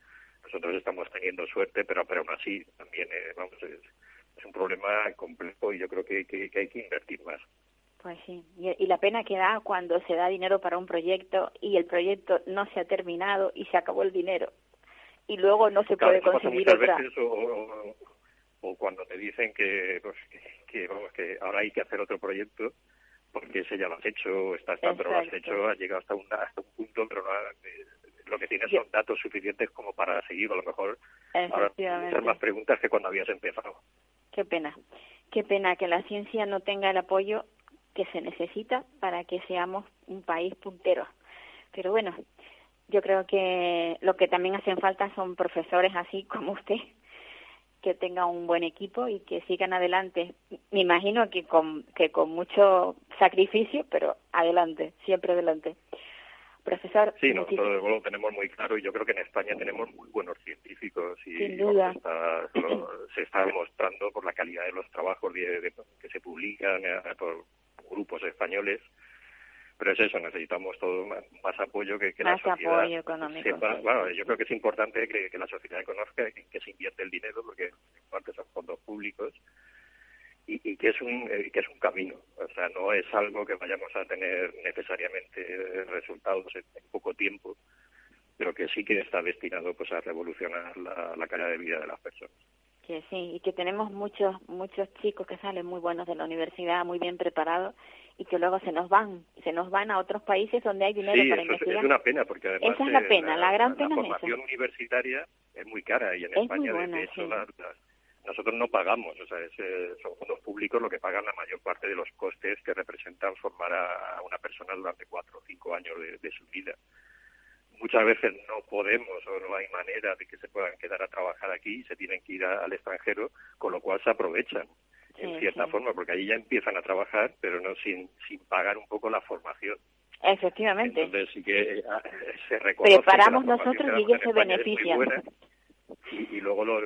nosotros estamos teniendo suerte, pero, pero aún así también eh, vamos, es, un problema complejo y yo creo que, que, hay que invertir más. Pues sí, y, la pena que da cuando se da dinero para un proyecto y el proyecto no se ha terminado y se acabó el dinero y luego no se puede conseguir otra. Veces, o, o, cuando te dicen que, pues, que, vamos, que ahora hay que hacer otro proyecto porque ese ya lo has hecho, estás tanto lo has hecho, has llegado hasta un, hasta un punto, pero no, lo que tienes son datos suficientes como para seguir, a lo mejor ahora hacer más preguntas que cuando habías empezado. Qué pena, qué pena que la ciencia no tenga el apoyo que se necesita para que seamos un país puntero. Pero bueno, yo creo que lo que también hacen falta son profesores así como usted, que tengan un buen equipo y que sigan adelante. Me imagino que con, que con mucho sacrificio, pero adelante, siempre adelante. Profesor. Sí, nosotros lo tenemos muy claro y yo creo que en España tenemos muy buenos científicos y se está demostrando por la calidad de los trabajos que se publican eh, por grupos españoles. Pero es eso, necesitamos todo más, apoyo que, que la sociedad apoyo económico. Bueno, yo creo que es importante que, la sociedad conozca que, que se invierte el dinero porque en parte son fondos públicos y, que es un eh, que es un camino. O sea no es algo que vayamos a tener necesariamente resultados en, poco tiempo pero que sí que está destinado pues a revolucionar la, calidad de vida de las personas. Que sí y que tenemos muchos muchos chicos que salen muy buenos de la universidad muy bien preparados y que luego se nos van se nos van a otros países donde hay dinero para investigar es una pena porque además esa es la eh, pena la, gran pena la formación universitaria es muy cara y en España de hecho las nosotros no pagamos, o sea, es, eh, son fondos públicos lo que pagan la mayor parte de los costes que representan formar a una persona durante cuatro o cinco años de, su vida. Muchas veces no podemos o no hay manera de que se puedan quedar a trabajar aquí y se tienen que ir al extranjero, con lo cual se aprovechan en cierta forma, porque allí ya empiezan a trabajar, pero no sin, sin pagar un poco la formación. Efectivamente. Entonces sí que eh, se reconoce Preparamos nosotros y ellos se benefician y, luego no,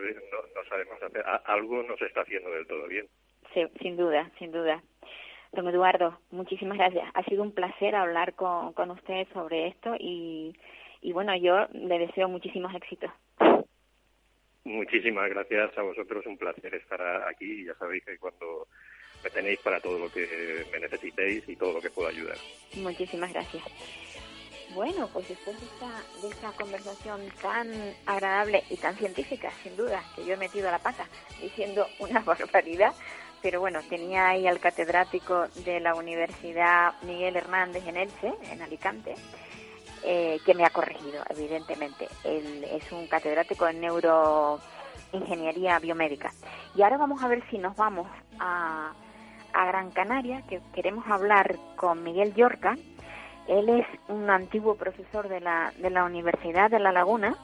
sabemos hacer. algo no se está haciendo del todo bien. Sí, sin duda, sin duda. Don Eduardo, muchísimas gracias. Ha sido un placer hablar con, con usted sobre esto y, y bueno, yo le deseo muchísimos éxitos. Muchísimas gracias a vosotros, un placer estar aquí y ya sabéis que cuando me tenéis para todo lo que me necesitéis y todo lo que pueda ayudar. Muchísimas gracias. Bueno, pues después de esta, de esta conversación tan agradable y tan científica, sin duda, que yo he metido la pata diciendo una barbaridad, pero bueno, tenía ahí al catedrático de la Universidad Miguel Hernández en Elche, en Alicante, eh, que me ha corregido, evidentemente. Él es un catedrático en neuroingeniería biomédica. Y ahora vamos a ver si nos vamos a, a Gran Canaria, que queremos hablar con Miguel Yorca, él es un antiguo profesor de la, de la Universidad de La Laguna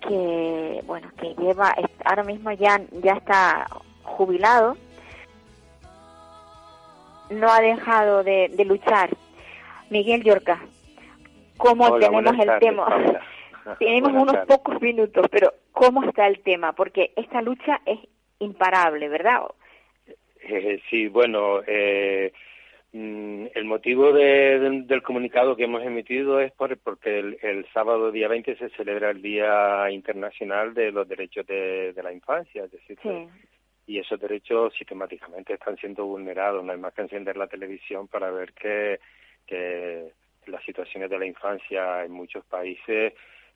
que, bueno, que lleva, ahora mismo ya, ya está jubilado, no ha dejado de, luchar. Miguel Yorca, ¿cómo tenemos el tema? tenemos unos pocos minutos, pero ¿cómo está el tema? Porque esta lucha es imparable, ¿verdad? Eh, sí, bueno, eh, el motivo del comunicado que hemos emitido es porque el, sábado día 20 se celebra el Día Internacional de los Derechos de, la Infancia, es decir, y esos derechos sistemáticamente están siendo vulnerados. No hay más que encender la televisión para ver que, que las situaciones de la infancia en muchos países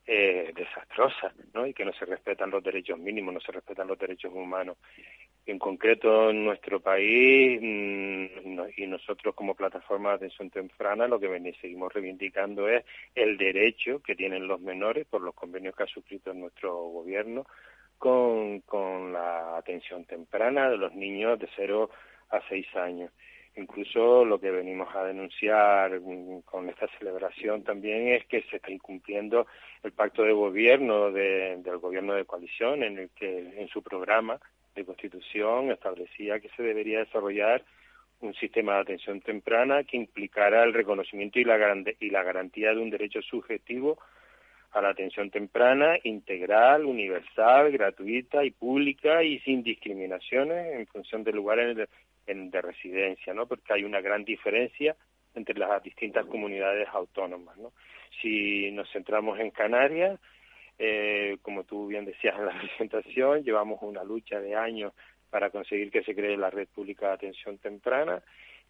eh, desastrosas. Y que no se respetan los derechos mínimos, no se respetan los derechos humanos. En concreto, en nuestro país mm, y nosotros como plataforma de atención temprana, lo que seguimos reivindicando es el derecho que tienen los menores por los convenios que ha suscrito nuestro gobierno con, con la atención temprana de los niños de 0 a 6 años. Incluso lo que venimos a denunciar mm, con esta celebración también es que se está incumpliendo el pacto de gobierno del gobierno de coalición en el que en su programa de constitución establecía que se debería desarrollar un sistema de atención temprana que implicara el reconocimiento y la, y la garantía de un derecho subjetivo a la atención temprana, integral, universal, gratuita y pública y sin discriminaciones en función del lugar en el, de residencia, ¿no? Porque hay una gran diferencia entre las distintas comunidades autónomas, ¿no? Si nos centramos en Canarias, eh, como tú bien decías en la presentación, llevamos una lucha de años para conseguir que se cree la red pública de atención temprana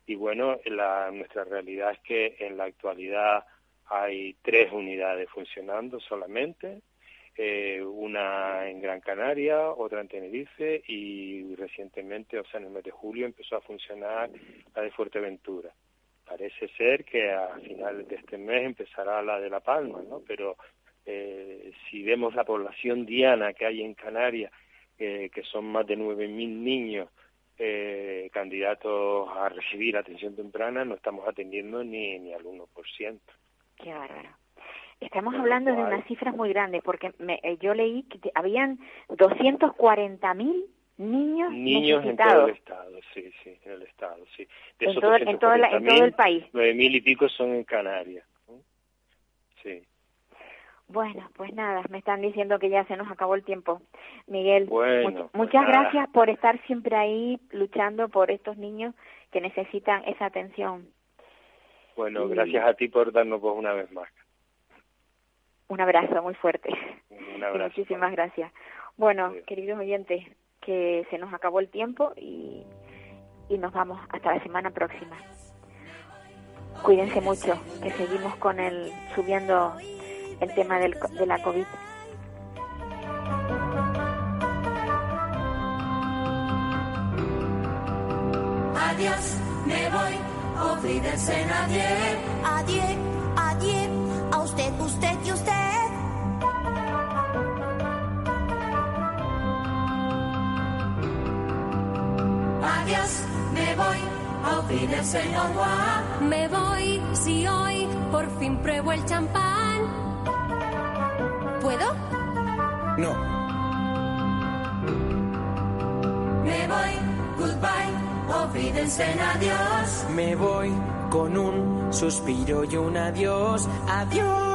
y bueno, la, nuestra realidad es que en la actualidad hay tres unidades funcionando solamente, eh, una en Gran Canaria, otra en Tenerife y recientemente, o sea, en el mes de julio empezó a funcionar la de Fuerteventura. Parece ser que a finales de este mes empezará la de La Palma, ¿no? Pero eh, si vemos la población diana que hay en Canarias, eh, que son más de 9.000 niños eh, candidatos a recibir atención temprana, no estamos atendiendo ni, ni al 1%. Qué bárbaro. Estamos hablando de unas cifras muy grandes, porque eh, yo leí que habían 240.000 niños, niños en todo el estado, sí, sí, en el estado, sí. en, todo, en, todo el país. 9.000 y pico son en Canarias. Sí. Bueno, pues nada, me están diciendo que ya se nos acabó el tiempo. Miguel, bueno, pues muchas gracias por estar siempre ahí luchando por estos niños que necesitan esa atención. Bueno, gracias a ti por darnos voz una vez más. Un abrazo muy fuerte. Un abrazo. muchísimas gracias. Bueno, queridos oyentes, que se nos acabó el tiempo y, y nos vamos hasta la semana próxima. Cuídense mucho, que seguimos con el subiendo el tema del, de la COVID. Adiós, me voy, olvídense nadie. Adiós, adiós, a usted, usted y usted. Pines en. Me voy si hoy por fin pruebo el champán. ¿Puedo? No. Me voy, goodbye, olvídense en adiós. Me voy con un suspiro y un adiós, adiós.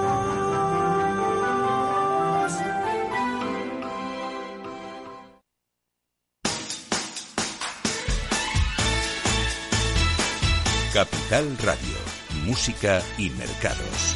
Radio, Música y Mercados.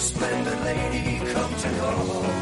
splendid lady, come to call.